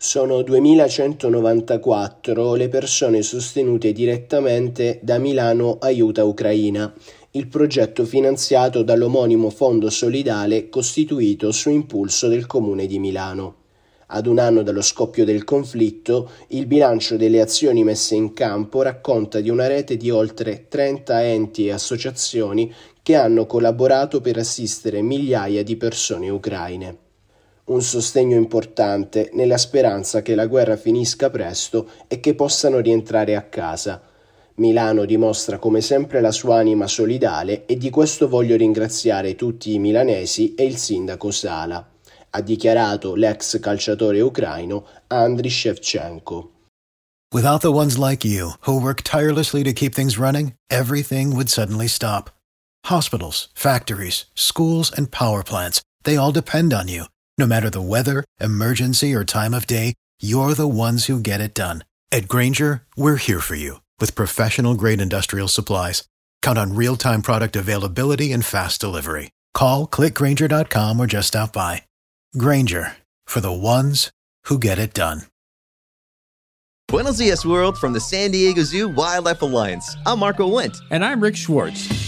Sono 2194 le persone sostenute direttamente da Milano Aiuta Ucraina, il progetto finanziato dall'omonimo fondo solidale costituito su impulso del Comune di Milano. Ad un anno dallo scoppio del conflitto, il bilancio delle azioni messe in campo racconta di una rete di oltre 30 enti e associazioni che hanno collaborato per assistere migliaia di persone ucraine un sostegno importante nella speranza che la guerra finisca presto e che possano rientrare a casa. Milano dimostra come sempre la sua anima solidale e di questo voglio ringraziare tutti i milanesi e il sindaco Sala, ha dichiarato l'ex calciatore ucraino Andriy Shevchenko. Without the ones like you, who work tirelessly to keep things running, everything would suddenly stop. Hospitals, factories, schools, and power plants, they all depend on you. No matter the weather, emergency, or time of day, you're the ones who get it done. At Grainger, we're here for you with professional grade industrial supplies. Count on real time product availability and fast delivery. Call clickgrainger.com or just stop by. Grainger for the ones who get it done. Buenos dias, world, from the San Diego Zoo Wildlife Alliance. I'm Marco Wendt. And I'm Rick Schwartz.